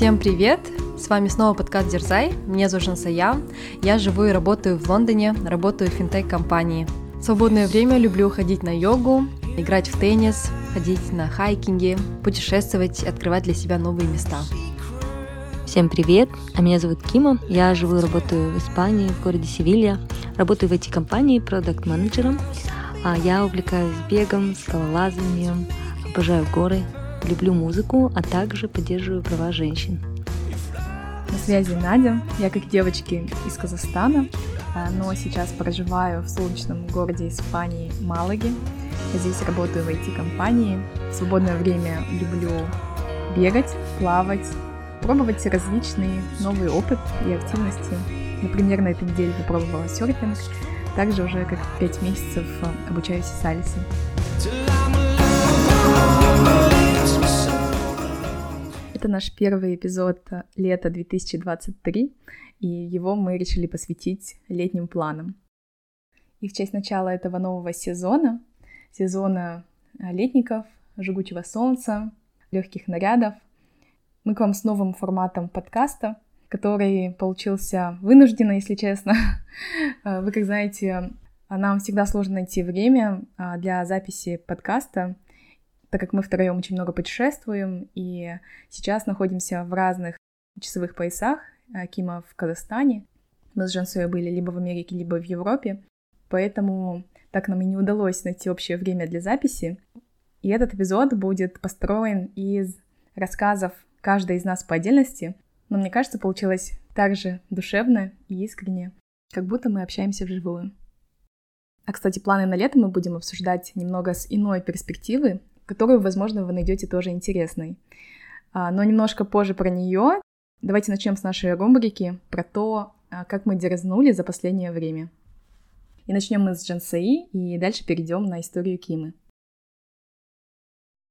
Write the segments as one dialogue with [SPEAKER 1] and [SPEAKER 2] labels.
[SPEAKER 1] Всем привет! С вами снова подкаст Дерзай. Меня зовут Жансая. Я живу и работаю в Лондоне, работаю в финтех-компании. В свободное время люблю ходить на йогу, играть в теннис, ходить на хайкинги, путешествовать, открывать для себя новые места.
[SPEAKER 2] Всем привет! А меня зовут Кима. Я живу и работаю в Испании, в городе Севилья. Работаю в IT-компании продукт-менеджером. А я увлекаюсь бегом, скалолазанием, обожаю горы, люблю музыку, а также поддерживаю права женщин.
[SPEAKER 3] На связи Надя. Я как девочки из Казахстана, а, но сейчас проживаю в солнечном городе Испании Малаге. Здесь работаю в IT-компании. В свободное время люблю бегать, плавать, пробовать различные новые опыт и активности. Например, на этой неделе попробовала серфинг, также уже как пять месяцев а, обучаюсь сальсе. Это наш первый эпизод лета 2023, и его мы решили посвятить летним планам. И в честь начала этого нового сезона, сезона а, летников, жгучего солнца, легких нарядов, мы к вам с новым форматом подкаста, который получился вынужденно, если честно. А, вы, как знаете, нам всегда сложно найти время а, для записи подкаста, так как мы втроем очень много путешествуем, и сейчас находимся в разных часовых поясах. А, Кима в Казахстане, мы с Жансуей были либо в Америке, либо в Европе, поэтому так нам и не удалось найти общее время для записи. И этот эпизод будет построен из рассказов каждой из нас по отдельности, но мне кажется, получилось так же душевно и искренне, как будто мы общаемся вживую. А, кстати, планы на лето мы будем обсуждать немного с иной перспективы, которую, возможно, вы найдете тоже интересной. А, но немножко позже про нее. Давайте начнем с нашей рубрики про то, а, как мы дерзнули за последнее время. И начнем мы с Джансаи, и дальше перейдем на историю Кимы.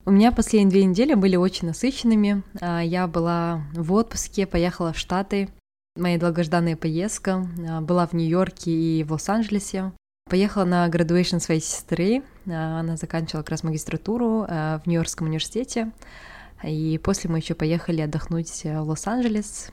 [SPEAKER 1] У меня последние две недели были очень насыщенными. А, я была в отпуске, поехала в Штаты. Моя долгожданная поездка была в Нью-Йорке и в Лос-Анджелесе. Поехала на graduation своей сестры. А, она заканчивала как раз магистратуру в Нью-Йоркском университете. И после мы еще поехали отдохнуть в Лос-Анджелес.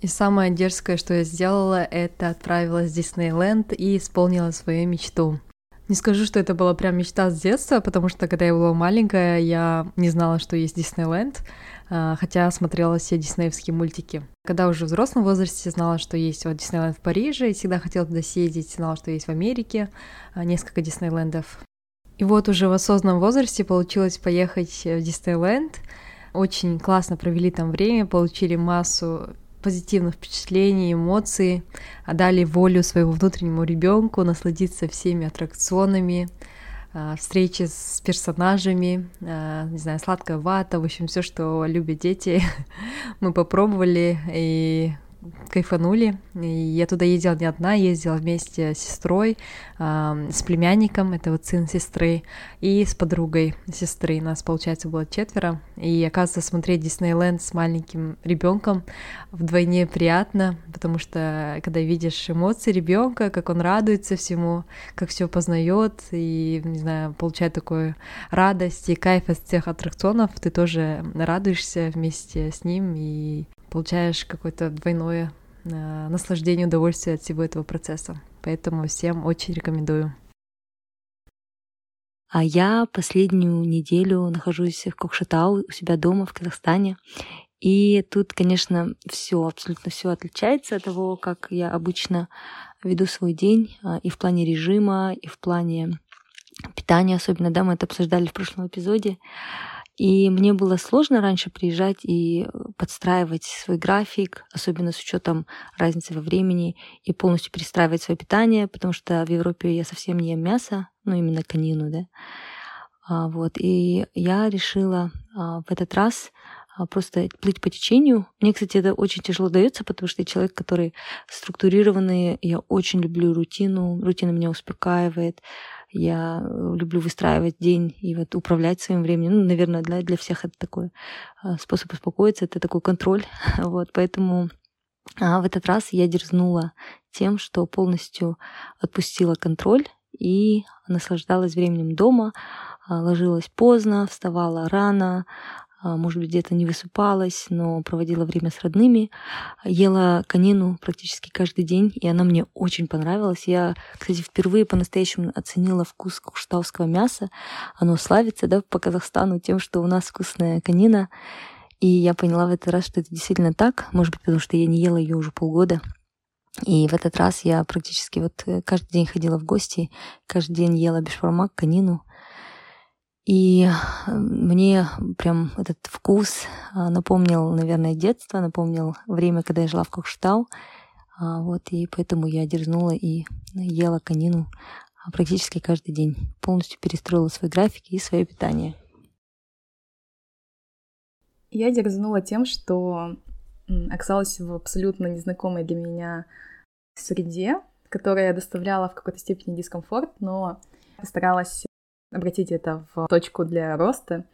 [SPEAKER 1] И самое дерзкое, что я сделала, это отправилась в Диснейленд и исполнила свою мечту. Не скажу, что это была прям мечта с детства, потому что когда я была маленькая, я не знала, что есть Диснейленд, а, хотя смотрела все диснеевские мультики. Когда уже в взрослом возрасте знала, что есть вот Диснейленд в Париже, и всегда хотела туда съездить, знала, что есть в Америке а, несколько Диснейлендов. И вот уже в осознанном возрасте получилось поехать в Диснейленд. Очень классно провели там время, получили массу позитивных впечатлений, эмоций, а дали волю своему внутреннему ребенку насладиться всеми аттракционами, а, встречи с персонажами, а, не знаю, сладкая вата, в общем, все, что любят дети, мы попробовали, и кайфанули. И я туда ездила не одна, ездила вместе с сестрой, с племянником, это вот сын сестры, и с подругой сестры. Нас, получается, было четверо. И, оказывается, смотреть Диснейленд с маленьким ребенком вдвойне приятно, потому что когда видишь эмоции ребенка, как он радуется всему, как все познает и, не знаю, получает такую радость и кайф от всех аттракционов, ты тоже радуешься вместе с ним и получаешь какое-то двойное э, наслаждение, удовольствие от всего этого процесса. Поэтому всем очень рекомендую.
[SPEAKER 2] А я последнюю неделю нахожусь в Кокшетау у себя дома в Казахстане. И тут, конечно, все, абсолютно все отличается от того, как я обычно веду свой день а, и в плане режима, и в плане питания особенно, да, мы это обсуждали в прошлом эпизоде. И мне было сложно раньше приезжать и э, подстраивать свой график, особенно с учетом разницы во времени, и полностью перестраивать свое питание, потому что в Европе я совсем не ем мясо, ну именно конину, да. А, вот, и я решила а, в этот раз а, просто плыть по течению. Мне, кстати, это очень тяжело дается, потому что я человек, который структурированный, я очень люблю рутину, рутина меня успокаивает, я э, люблю выстраивать день и вот управлять своим временем. Ну, наверное, для, для всех это такой а, способ успокоиться, это такой контроль. Вот, поэтому а в этот раз я дерзнула тем, что полностью отпустила контроль и наслаждалась временем дома, а, ложилась поздно, вставала рано, может быть, где-то не высыпалась, но проводила время с родными. Ела конину практически каждый день, и она мне очень понравилась. Я, кстати, впервые по-настоящему оценила вкус куштауского мяса. Оно славится да, по Казахстану тем, что у нас вкусная конина. И я поняла в этот раз, что это действительно так. Может быть, потому что я не ела ее уже полгода. И в этот раз я практически вот э, каждый день ходила в гости, каждый день ела бешбармак, конину. И э, мне прям этот вкус а, напомнил, наверное, детство, напомнил время, когда я жила в Кокштау. А, вот, и поэтому я дерзнула и ела конину а, практически каждый день. Полностью перестроила свой график и свое питание.
[SPEAKER 3] Я дерзнула тем, что оказалась в абсолютно незнакомой для меня среде, которая доставляла в какой-то степени дискомфорт, но постаралась обратить это в точку для роста.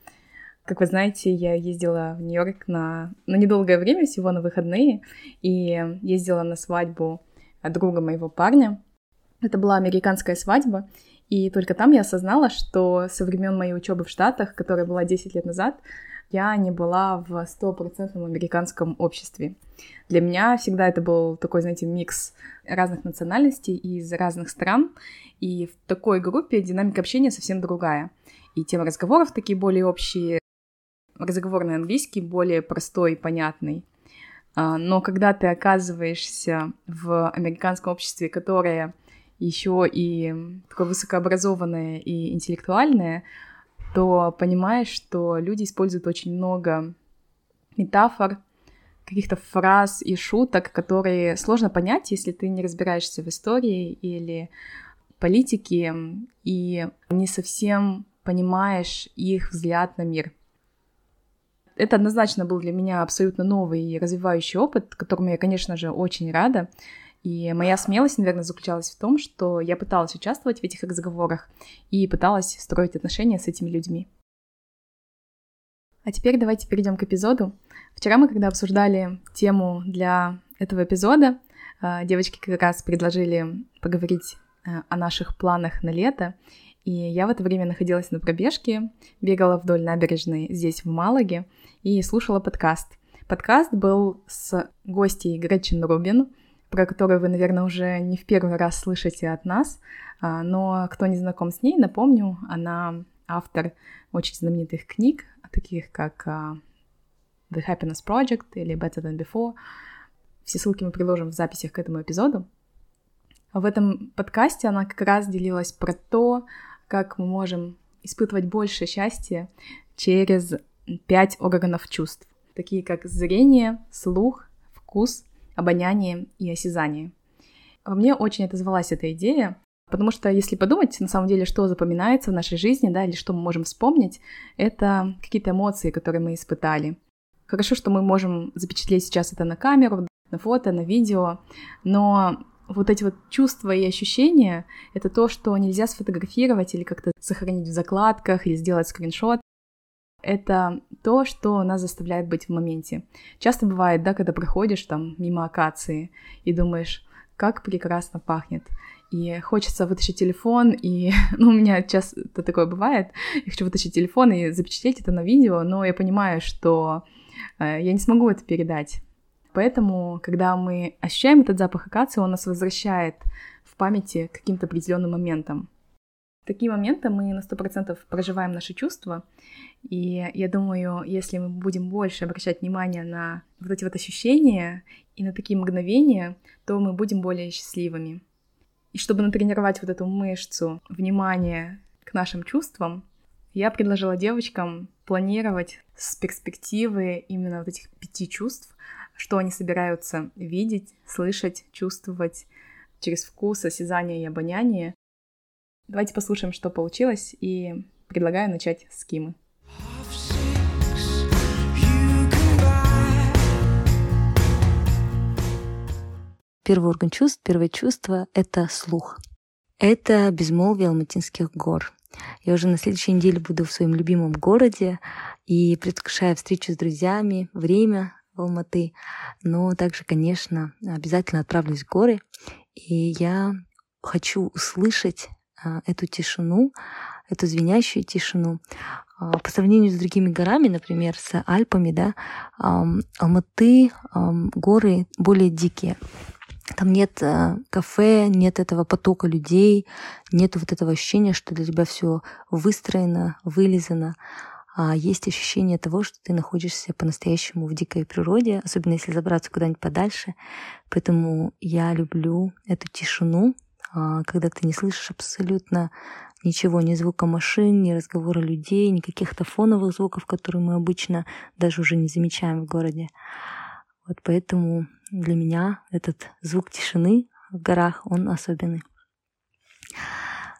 [SPEAKER 3] Как вы знаете, я ездила в Нью-Йорк на, на недолгое время, всего на выходные, и ездила на свадьбу друга моего парня. Это была американская свадьба, и только там я осознала, что со времен моей учебы в Штатах, которая была 10 лет назад, я не была в стопроцентном американском обществе. Для меня всегда это был такой, знаете, микс разных национальностей из разных стран, и в такой группе динамика общения совсем другая. И темы разговоров такие более общие, разговорный английский более простой, понятный. А, но когда ты оказываешься в американском обществе, которое еще и такое высокообразованное и интеллектуальное, то понимаешь, что люди используют очень много метафор, каких-то фраз и шуток, которые сложно понять, если ты не разбираешься в истории или политике и не совсем понимаешь их взгляд на мир. Это однозначно был для меня абсолютно новый и развивающий опыт, которому я, конечно же, очень рада. И моя смелость, наверное, заключалась в том, что я пыталась участвовать в этих разговорах и пыталась строить отношения с этими людьми. А теперь давайте перейдем к эпизоду. Вчера мы, когда обсуждали тему для этого эпизода, а, девочки как раз предложили поговорить а, о наших планах на лето, и я в это время находилась на пробежке, бегала вдоль набережной здесь, в Малаге, и слушала подкаст. Подкаст был с гостьей Гретчен Рубин, про которую вы, наверное, уже не в первый раз слышите от нас, а, но кто не знаком с ней, напомню, она автор очень знаменитых книг, таких как а, The Happiness Project или Better Than Before. Все ссылки мы приложим в записях к этому эпизоду. В этом подкасте она как раз делилась про то, как мы можем испытывать больше счастья через пять органов чувств, такие как зрение, слух, вкус, обоняние и осязание. Во мне очень отозвалась эта идея, потому что если подумать, на самом деле, что запоминается в нашей жизни, да, или что мы можем вспомнить, это какие-то эмоции, которые мы испытали. Хорошо, что мы можем запечатлеть сейчас это на камеру, на фото, на видео, но вот эти вот чувства и ощущения — это то, что нельзя сфотографировать или как-то сохранить в закладках или сделать скриншот это то, что нас заставляет быть в моменте. Часто бывает, да, когда проходишь там мимо акации и думаешь, как прекрасно пахнет. И хочется вытащить телефон, и, ну, у меня часто такое бывает, я хочу вытащить телефон и запечатлеть это на видео, но я понимаю, что э, я не смогу это передать. Поэтому, когда мы ощущаем этот запах акации, он нас возвращает в памяти к каким-то определенным моментам. Такие моменты мы на 100% проживаем наши чувства, и я думаю, если мы будем больше обращать внимание на вот эти вот ощущения и на такие мгновения, то мы будем более счастливыми. И чтобы натренировать вот эту мышцу внимания к нашим чувствам, я предложила девочкам планировать с перспективы именно вот этих пяти чувств, что они собираются видеть, слышать, чувствовать через вкус, осязание и обоняние, Давайте послушаем, что получилось, и предлагаю начать с Кимы.
[SPEAKER 2] Первый орган чувств, первое чувство — это слух. Это безмолвие Алматинских гор. Я уже на следующей неделе буду в своем любимом городе и предвкушаю встречу с друзьями, время в Алматы. Но также, конечно, обязательно отправлюсь в горы. И я хочу услышать эту тишину, эту звенящую тишину. а, по сравнению с другими горами, например, с Альпами, да, Алматы, горы более дикие. Там нет э, кафе, нет этого потока людей, нет вот этого ощущения, что для тебя все выстроено, вылизано. А есть ощущение того, что ты находишься по-настоящему в дикой природе, особенно если забраться куда-нибудь подальше. Поэтому я люблю эту тишину, а, когда ты не слышишь абсолютно ничего, ни звука машин, ни разговора людей, ни каких-то фоновых звуков, которые мы обычно даже уже не замечаем в городе. Вот поэтому для меня этот звук тишины в горах, он особенный.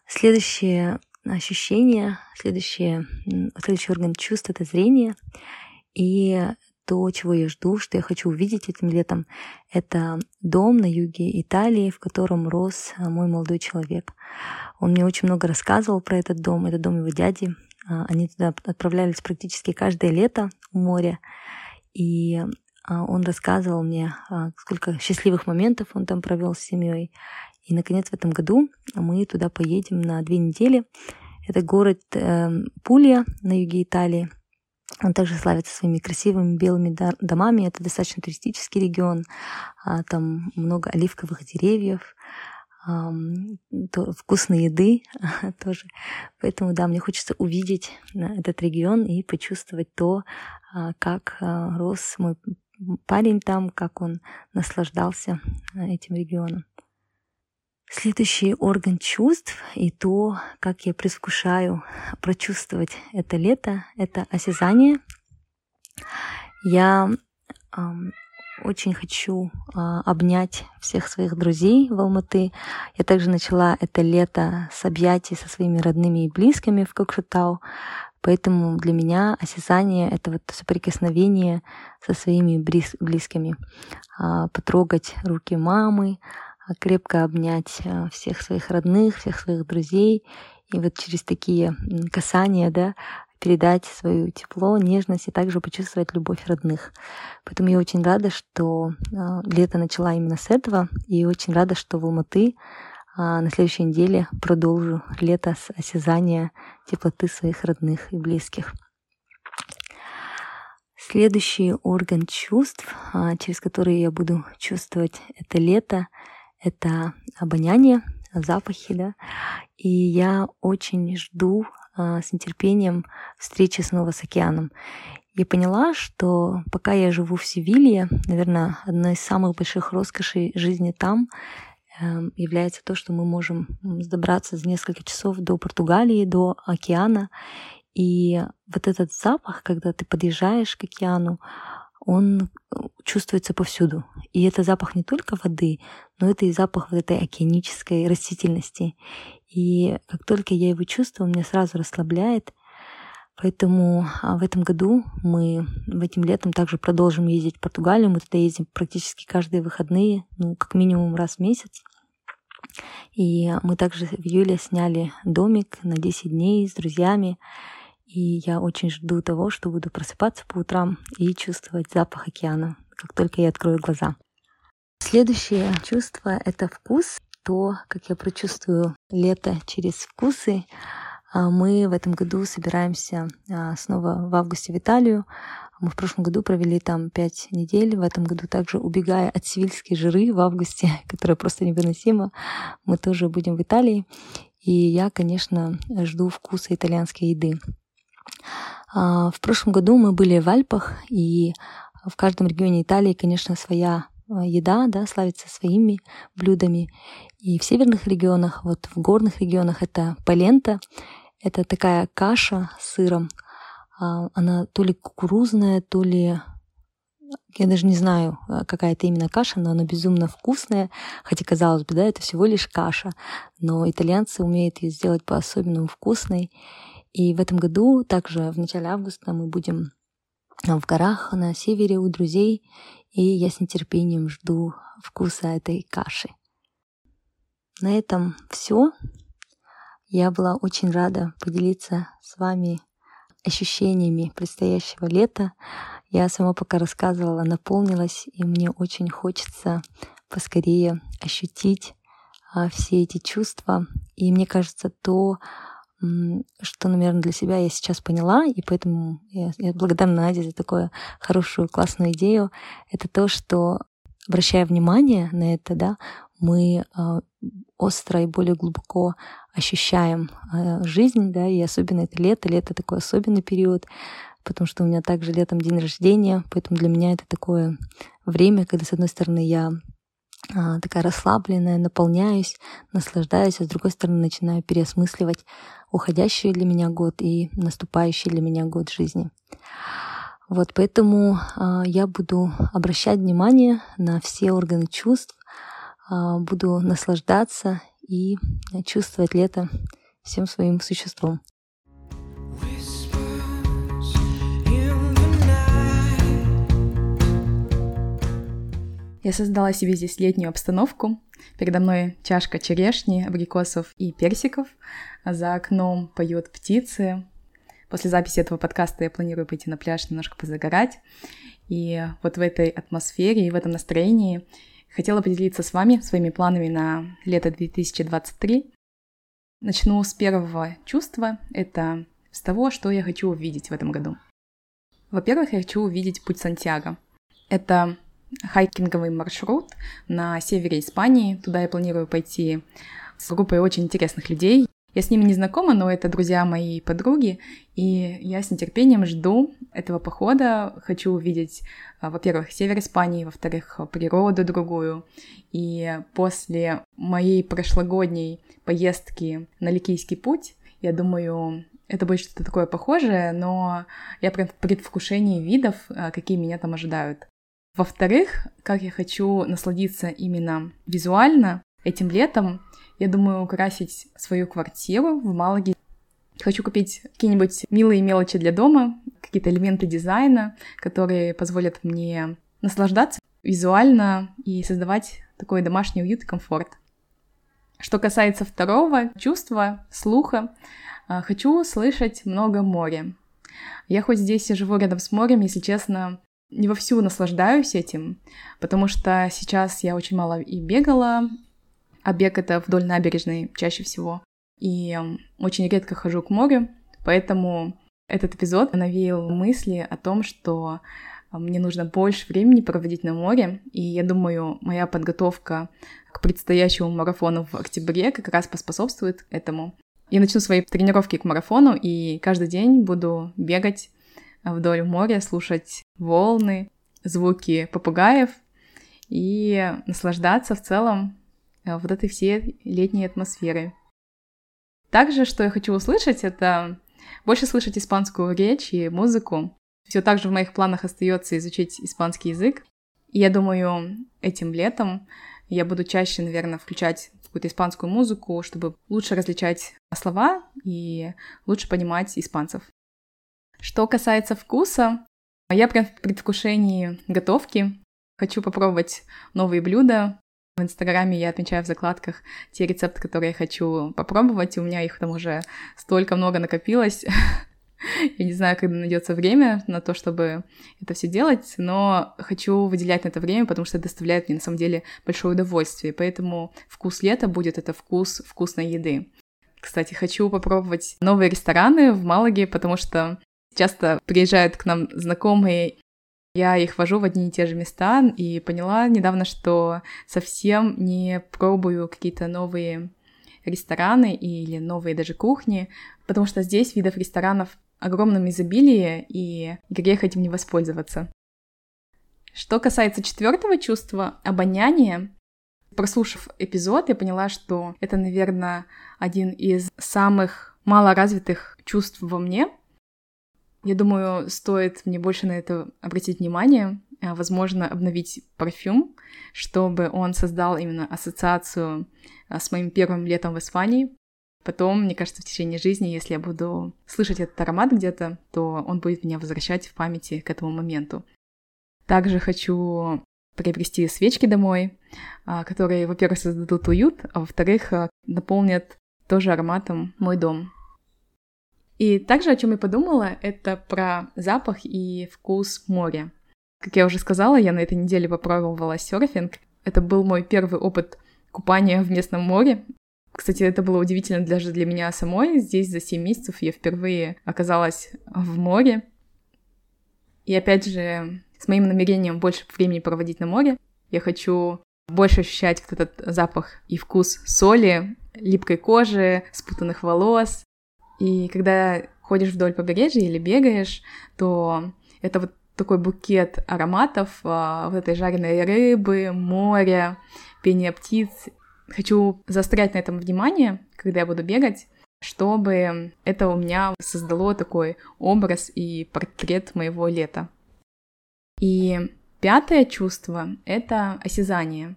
[SPEAKER 2] Следующее ощущение, следующее, следующий орган чувств — это зрение. И то, чего я жду, что я хочу увидеть этим летом, это дом на юге Италии, в котором рос а, мой молодой человек. Он мне очень много рассказывал про этот дом, это дом его дяди. А, они туда отправлялись практически каждое лето в море. И а, он рассказывал мне, сколько счастливых моментов он там провел с семьей. И, наконец, в этом году мы туда поедем на две недели. Это город э, Пулья на юге Италии. Он также славится своими красивыми белыми домами. Это достаточно туристический регион. А, там много оливковых деревьев, вкусной еды тоже. Поэтому, да, мне хочется увидеть этот регион и почувствовать то, а, как а, рос мой парень там, как он наслаждался этим регионом. Следующий орган чувств и то, как я предвкушаю прочувствовать это лето, это осязание. Я э, очень хочу э, обнять всех своих друзей в Алматы. Я также начала это лето с объятий со своими родными и близкими в Кокшетау. Поэтому для меня осязание — это вот соприкосновение со своими близкими. Э, потрогать руки мамы, крепко обнять э, всех своих родных, всех своих друзей, и вот через такие касания, да, передать свое тепло, нежность и также почувствовать любовь родных. Поэтому я очень рада, что э, лето начала именно с этого, и очень рада, что в Алматы а, на следующей неделе продолжу лето с осязания теплоты своих родных и близких. Следующий орган чувств, а, через который я буду чувствовать это лето, это обоняние, запахи, да. И я очень жду а, с нетерпением встречи снова с океаном. Я поняла, что пока я живу в Севилье, наверное, одной из самых больших роскошей жизни там э, является то, что мы можем добраться за несколько часов до Португалии, до океана. И вот этот запах, когда ты подъезжаешь к океану, он э, чувствуется повсюду. И это запах не только воды, но это и запах вот этой океанической растительности. И как только я его чувствую, он меня сразу расслабляет. Поэтому а, в этом году мы в этим летом также продолжим ездить в Португалию. Мы туда ездим практически каждые выходные, ну, как минимум раз в месяц. И мы также в июле сняли домик на 10 дней с друзьями. И я очень жду того, что буду просыпаться по утрам и чувствовать запах океана, как только я открою глаза. Следующее чувство — это вкус. То, как я прочувствую лето через вкусы. А мы в этом году собираемся а, снова в августе в Италию. Мы в прошлом году провели там пять недель. В этом году также убегая от сивильской жиры в августе, которая просто невыносима, мы тоже будем в Италии. И я, конечно, жду вкуса итальянской еды. А, в прошлом году мы были в Альпах, и в каждом регионе Италии, конечно, своя а, еда, да, славится своими блюдами. И в северных регионах, вот в горных регионах это полента, это такая каша с сыром. А, она то ли кукурузная, то ли я даже не знаю, какая это именно каша, но она безумно вкусная. Хотя, казалось бы, да, это всего лишь каша. Но итальянцы умеют ее сделать по-особенному вкусной. И в этом году, также в начале августа, мы будем в горах на севере у друзей, и я с нетерпением жду вкуса этой каши. На этом все. Я была очень рада поделиться с вами ощущениями предстоящего лета. Я сама пока рассказывала, наполнилась, и мне очень хочется поскорее ощутить а, все эти чувства. И мне кажется, то, что, наверное, для себя я сейчас поняла, и поэтому я, я благодарна Наде за такую хорошую, классную идею, это то, что обращая внимание на это, да, мы э, остро и более глубоко ощущаем э, жизнь, да, и особенно это лето, лето такой особенный период, потому что у меня также летом день рождения, поэтому для меня это такое время, когда, с одной стороны, я а, такая расслабленная, наполняюсь, наслаждаюсь, а с другой стороны начинаю переосмысливать уходящий для меня год и наступающий для меня год жизни. Вот поэтому а, я буду обращать внимание на все органы чувств, а, буду наслаждаться и чувствовать лето всем своим существом.
[SPEAKER 3] Я создала себе здесь летнюю обстановку. Передо мной чашка черешни, абрикосов и персиков. За окном поют птицы. После записи этого подкаста я планирую пойти на пляж немножко позагорать. И вот в этой атмосфере и в этом настроении хотела поделиться с вами своими планами на лето 2023. Начну с первого чувства. Это с того, что я хочу увидеть в этом году. Во-первых, я хочу увидеть путь Сантьяго. Это хайкинговый маршрут на севере Испании. Туда я планирую пойти с группой очень интересных людей. Я с ними не знакома, но это друзья моей подруги, и я с нетерпением жду этого похода. Хочу увидеть, а, во-первых, север Испании, во-вторых, природу другую. И после моей прошлогодней поездки на Ликийский путь, я думаю, это будет что-то такое похожее, но я прям в предвкушении видов, а, какие меня там ожидают. Во-вторых, как я хочу насладиться именно визуально этим летом, я думаю украсить свою квартиру в Малаге. Хочу купить какие-нибудь милые мелочи для дома, какие-то элементы дизайна, которые позволят мне наслаждаться визуально и создавать такой домашний уют и комфорт. Что касается второго чувства, слуха, а, хочу слышать много моря. Я хоть здесь и живу рядом с морем, если честно, не вовсю наслаждаюсь этим, потому что сейчас я очень мало и бегала, а бег это вдоль набережной чаще всего, и очень редко хожу к морю, поэтому этот эпизод навеял мысли о том, что мне нужно больше времени проводить на море, и я думаю, моя подготовка к предстоящему марафону в октябре как раз поспособствует этому. Я начну свои тренировки к марафону, и каждый день буду бегать вдоль моря, слушать волны, звуки попугаев и наслаждаться в целом э, вот этой всей летней атмосферой. Также, что я хочу услышать, это больше слышать испанскую речь и музыку. Все так же в моих планах остается изучить испанский язык. И я думаю, этим летом я буду чаще, наверное, включать какую-то испанскую музыку, чтобы лучше различать слова и лучше понимать испанцев. Что касается вкуса, я прям в предвкушении готовки. Хочу попробовать новые блюда. В Инстаграме я отмечаю в закладках те рецепты, которые я хочу попробовать, у меня их там уже столько много накопилось. Я не знаю, когда найдется время на то, чтобы это все делать, но хочу выделять на это время, потому что это доставляет мне на самом деле большое удовольствие. Поэтому вкус лета будет это вкус вкусной еды. Кстати, хочу попробовать новые рестораны в Малаге, потому что Часто приезжают к нам знакомые, я их вожу в одни и те же места, и поняла недавно, что совсем не пробую какие-то новые рестораны или новые даже кухни, потому что здесь видов ресторанов огромном изобилии, и грех этим не воспользоваться. Что касается четвертого чувства, обоняния, прослушав эпизод, я поняла, что это, наверное, один из самых малоразвитых чувств во мне — я думаю, стоит мне больше на это обратить внимание, а, возможно, обновить парфюм, чтобы он создал именно ассоциацию а, с моим первым летом в Испании. Потом, мне кажется, в течение жизни, если я буду слышать этот аромат где-то, то он будет меня возвращать в памяти к этому моменту. Также хочу приобрести свечки домой, а, которые, во-первых, создадут уют, а во-вторых, наполнят тоже ароматом мой дом. И также, о чем я подумала, это про запах и вкус моря. Как я уже сказала, я на этой неделе попробовала серфинг. Это был мой первый опыт купания в местном море. Кстати, это было удивительно даже для меня самой. Здесь за 7 месяцев я впервые оказалась в море. И опять же, с моим намерением больше времени проводить на море, я хочу больше ощущать вот этот запах и вкус соли, липкой кожи, спутанных волос. И когда ходишь вдоль побережья или бегаешь, то это вот такой букет ароматов а, вот этой жареной рыбы, моря, пения птиц. Хочу заострять на этом внимание, когда я буду бегать, чтобы это у меня создало такой образ и портрет моего лета. И пятое чувство — это осязание.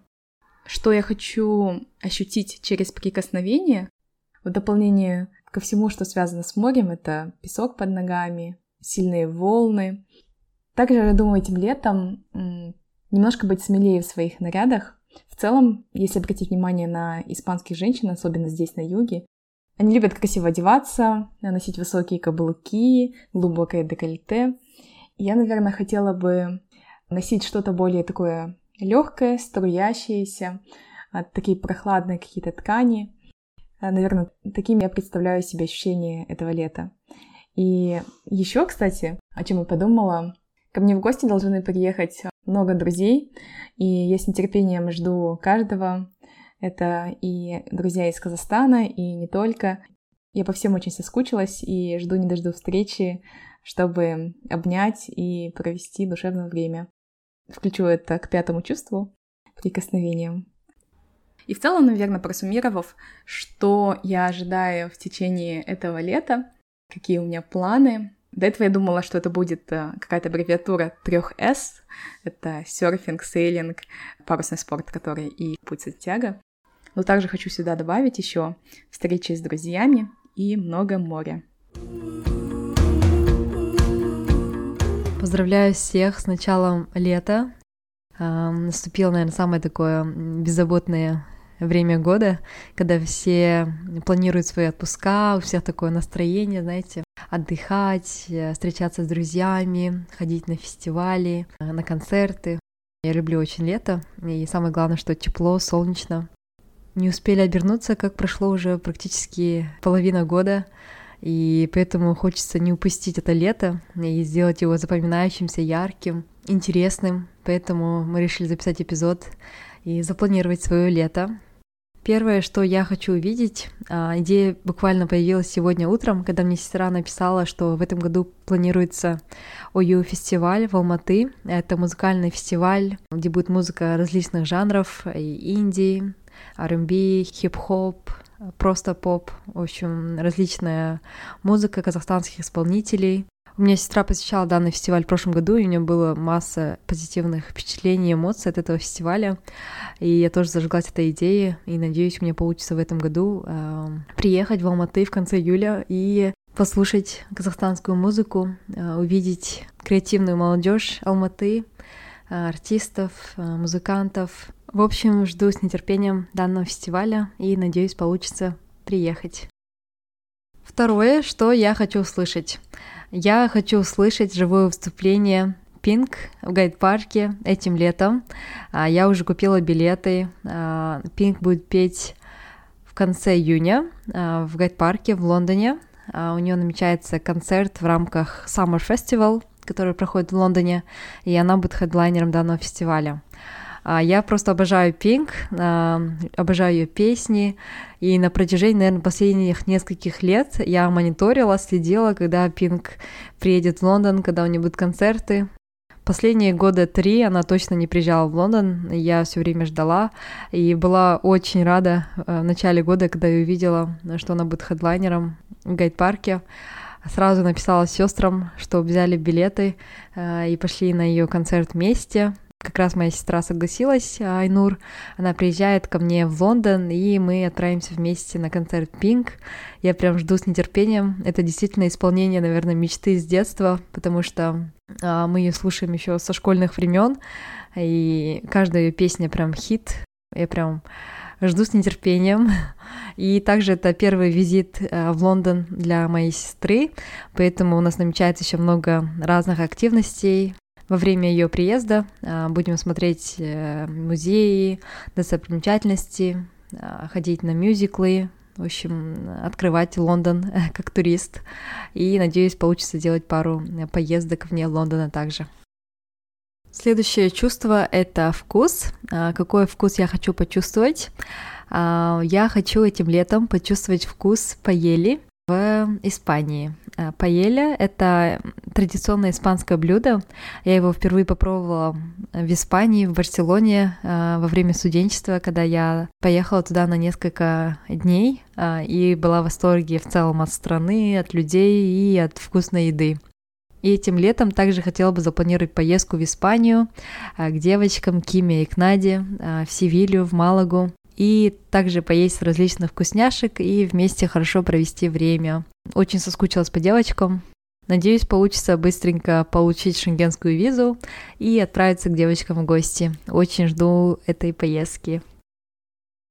[SPEAKER 3] Что я хочу ощутить через прикосновение, в дополнение ко всему, что связано с морем, это песок под ногами, сильные волны. Также, я думаю, этим летом немножко быть смелее в своих нарядах. В целом, если обратить внимание на испанских женщин, особенно здесь, на юге, они любят красиво одеваться, носить высокие каблуки, глубокое декольте. Я, наверное, хотела бы носить что-то более такое легкое, струящееся, а, такие прохладные какие-то ткани. А, наверное, такими я представляю себе ощущение этого лета. И еще, кстати, о чем я подумала, ко мне в гости должны приехать много друзей, и я с нетерпением жду каждого. Это и друзья из Казахстана, и не только. Я по всем очень соскучилась и жду не дожду встречи чтобы обнять и провести душевное время. Включу это к пятому чувству, прикосновением. И в целом, наверное, просуммировав, что я ожидаю в течение этого лета, какие у меня планы. До этого я думала, что это будет э, какая-то аббревиатура трех S. Это серфинг, сейлинг, парусный спорт, который и путь Сантьяго. Но также хочу сюда добавить еще встречи с друзьями и много моря.
[SPEAKER 1] Поздравляю всех с началом лета. Наступило, наверное, самое такое беззаботное время года, когда все планируют свои отпуска, у всех такое настроение, знаете, отдыхать, э, встречаться с друзьями, ходить на фестивали, э, на концерты. Я люблю очень лето, и самое главное, что тепло, солнечно. Не успели обернуться, как прошло уже практически половина года, и поэтому хочется не упустить это лето и сделать его запоминающимся, ярким, интересным. Поэтому мы решили записать эпизод и запланировать свое лето. Первое, что я хочу увидеть, а, идея буквально появилась сегодня утром, когда мне сестра написала, что в этом году планируется ОЮ фестиваль в Алматы. Это музыкальный фестиваль, где будет музыка различных жанров, и инди, R&B, хип-хоп, просто поп, в общем, различная музыка казахстанских исполнителей. У меня сестра посещала данный фестиваль в прошлом году, и у нее было масса позитивных впечатлений, эмоций от этого фестиваля. И я тоже зажглась этой идеей, и надеюсь, у меня получится в этом году э, приехать в Алматы в конце июля и послушать казахстанскую музыку, э, увидеть креативную молодежь Алматы, э, артистов, э, музыкантов, в общем, жду с нетерпением данного фестиваля и надеюсь, получится приехать. Второе, что я хочу услышать. Я хочу услышать живое выступление Пинк в гайд-парке этим летом. А, я уже купила билеты. А, Пинк будет петь в конце июня а, в гайд-парке в Лондоне. У нее намечается концерт в рамках Summer Festival, который проходит в Лондоне, и она будет хедлайнером данного фестиваля. А, я просто обожаю Пинк, а, обожаю ее песни, и на протяжении, наверное, последних нескольких лет я мониторила, следила, когда Пинк приедет в Лондон, когда у нее будут концерты. Последние года три она точно не приезжала в Лондон, я все время ждала и была очень рада э, в начале года, когда я увидела, что она будет хедлайнером в гайд-парке. Сразу написала сестрам, что взяли билеты э, и пошли на ее концерт вместе как раз моя сестра согласилась, а, Айнур, она приезжает ко мне в Лондон, и мы отправимся вместе на концерт Pink. Я прям жду с нетерпением. Это действительно исполнение, наверное, мечты с детства, потому что а, мы ее слушаем еще со школьных времен, и каждая ее песня прям хит. Я прям жду с нетерпением. И также это первый визит а, в Лондон для моей сестры, поэтому у нас намечается еще много разных активностей во время ее приезда. А, будем смотреть э, музеи, достопримечательности, ходить на мюзиклы, в общем, открывать Лондон как турист. И надеюсь, получится делать пару поездок вне Лондона также. Следующее чувство — это вкус. А, какой вкус я хочу почувствовать? А, я хочу этим летом почувствовать вкус паели в Испании. А, паэля — это традиционное испанское блюдо. Я его впервые попробовала в Испании, в Барселоне во время студенчества, когда я поехала туда на несколько дней и была в восторге в целом от страны, от людей и от вкусной еды. И этим летом также хотела бы запланировать поездку в Испанию к девочкам Киме и к Наде, а, в Севилью, в Малагу. И также поесть различных вкусняшек и вместе хорошо провести время. Очень соскучилась по девочкам. Надеюсь, получится быстренько получить шенгенскую визу и отправиться к девочкам в гости. Очень жду этой поездки.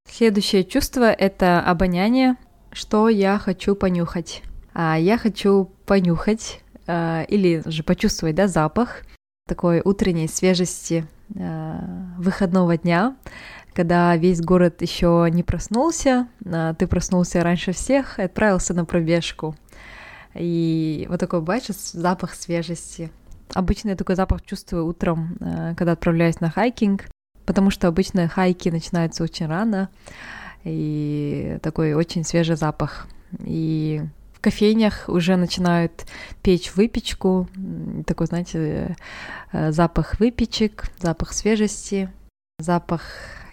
[SPEAKER 1] Следующее чувство — это обоняние. Что я хочу понюхать? А я хочу понюхать Э, или же почувствовать, да, запах такой утренней свежести э, выходного дня, когда весь город еще не проснулся, а ты проснулся раньше всех и отправился на пробежку. И вот такой, бачишь, запах свежести. Обычно я такой запах чувствую утром, э, когда отправляюсь на хайкинг, потому что обычно хайки начинаются очень рано, и такой очень свежий запах. И кофейнях уже начинают печь выпечку, такой, знаете, э, запах выпечек, запах свежести, запах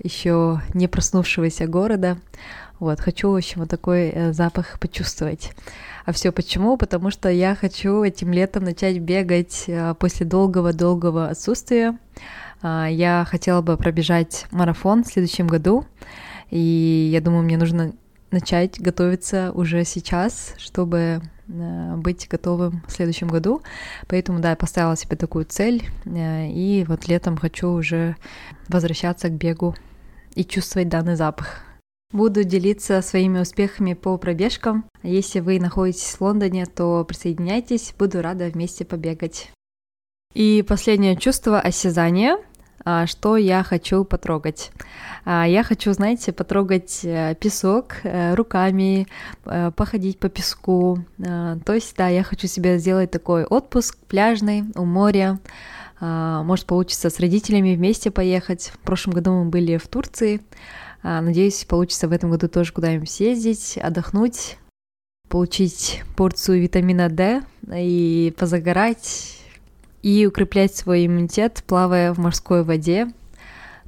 [SPEAKER 1] еще не проснувшегося города. Вот, хочу, в общем, вот такой э, запах почувствовать. А все почему? Потому что я хочу этим летом начать бегать э, после долгого-долгого отсутствия. А, я хотела бы пробежать марафон в следующем году, и я думаю, мне нужно начать готовиться уже сейчас, чтобы быть готовым в следующем году. Поэтому, да, я поставила себе такую цель, э, и вот летом хочу уже возвращаться к бегу и чувствовать данный запах. Буду делиться своими успехами по пробежкам. Если вы находитесь в Лондоне, то присоединяйтесь, буду рада вместе побегать. И последнее чувство а, что я хочу потрогать. А, я хочу, знаете, потрогать э, песок э, руками, э, походить по песку. А, то есть, да, я хочу себе сделать такой отпуск пляжный у моря. Может, получится с родителями вместе поехать. В прошлом году мы были в Турции. Надеюсь, получится в этом году тоже куда-нибудь съездить, отдохнуть, получить порцию витамина D и позагорать, и укреплять свой иммунитет, плавая в морской воде.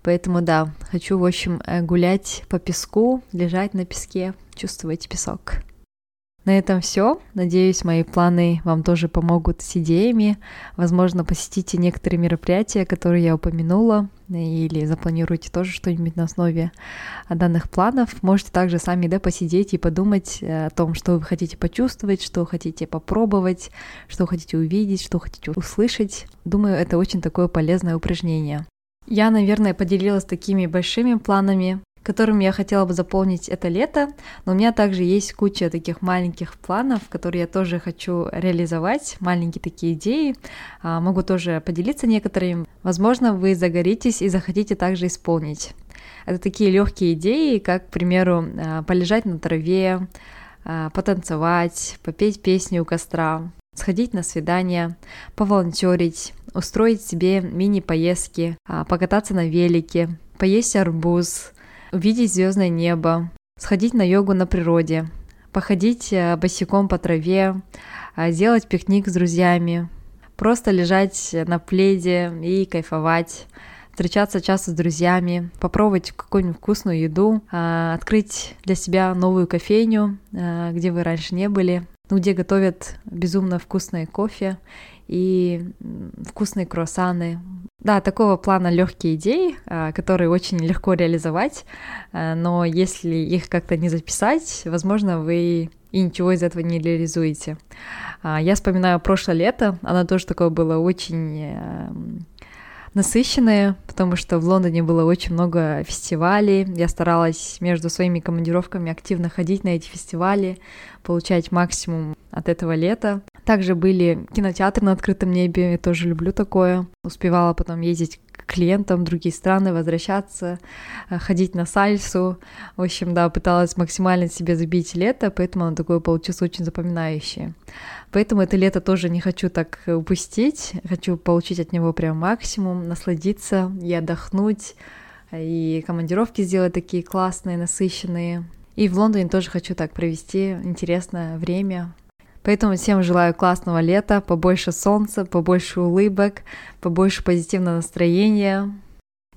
[SPEAKER 1] Поэтому да, хочу, в общем, э, гулять по песку, лежать на песке, чувствовать песок. На этом все. Надеюсь, мои планы вам тоже помогут с идеями. Возможно, посетите некоторые мероприятия, которые я упомянула, или запланируйте тоже что-нибудь на основе данных планов. Можете также сами да, посидеть и подумать э, о том, что вы хотите почувствовать, что хотите попробовать, что хотите увидеть, что хотите услышать. Думаю, это очень такое полезное упражнение. Я, наверное, поделилась такими большими планами, которым я хотела бы заполнить это лето, но у меня также есть куча таких маленьких планов, которые я тоже хочу реализовать, маленькие такие идеи. А, могу тоже поделиться некоторыми. Возможно, вы загоритесь и захотите также исполнить. Это такие легкие идеи, как, к примеру, а, полежать на траве, а, потанцевать, попеть песни у костра, сходить на свидание, поволонтерить, устроить себе мини-поездки, покататься на велике, поесть арбуз, увидеть звездное небо, сходить на йогу на природе, походить э, босиком по траве, э, сделать пикник с друзьями, просто лежать на пледе и кайфовать, встречаться часто с друзьями, попробовать какую-нибудь вкусную еду, э, открыть для себя новую кофейню, где вы раньше не были, ну, где готовят безумно вкусное кофе и вкусные круассаны. Да, такого плана легкие идеи, а, которые очень легко реализовать, а, но если их как-то не записать, возможно, вы и ничего из этого не реализуете. А, я вспоминаю прошлое лето, оно тоже такое было очень эм, насыщенное, потому что в Лондоне было очень много фестивалей. Я старалась между своими командировками активно ходить на эти фестивали, получать максимум от этого лета. Также были кинотеатры на открытом небе, я тоже люблю такое. Успевала потом ездить к клиентам в другие страны, возвращаться, э, ходить на сальсу. В общем, да, пыталась максимально себе забить лето, поэтому оно такое получилось очень запоминающее. Поэтому это лето тоже не хочу так упустить, хочу получить от него прям максимум, насладиться и отдохнуть, и командировки сделать такие классные, насыщенные. И в Лондоне тоже хочу так провести интересное время, Поэтому всем желаю классного лета, побольше солнца, побольше улыбок, побольше позитивного настроения.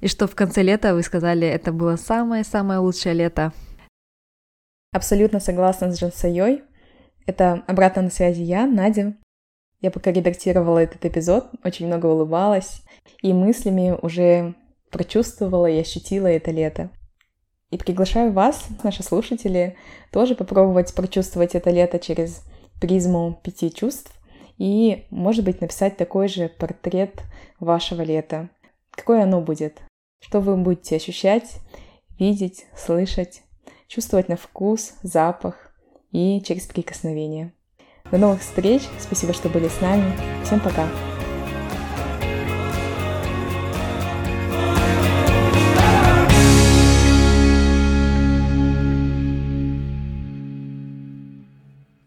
[SPEAKER 1] И что в конце лета вы сказали, это было самое-самое лучшее лето.
[SPEAKER 3] Абсолютно согласна с Джансайой. Это обратно на связи я, Надя. Я пока редактировала этот эпизод, очень много улыбалась и мыслями уже прочувствовала и ощутила это лето. И приглашаю вас, наши слушатели, тоже попробовать прочувствовать это лето через призму пяти чувств и, может быть, написать такой же портрет вашего лета. Какое оно будет? Что вы будете ощущать, видеть, слышать, чувствовать на вкус, запах и через прикосновение. До новых встреч, спасибо, что были с нами. Всем пока!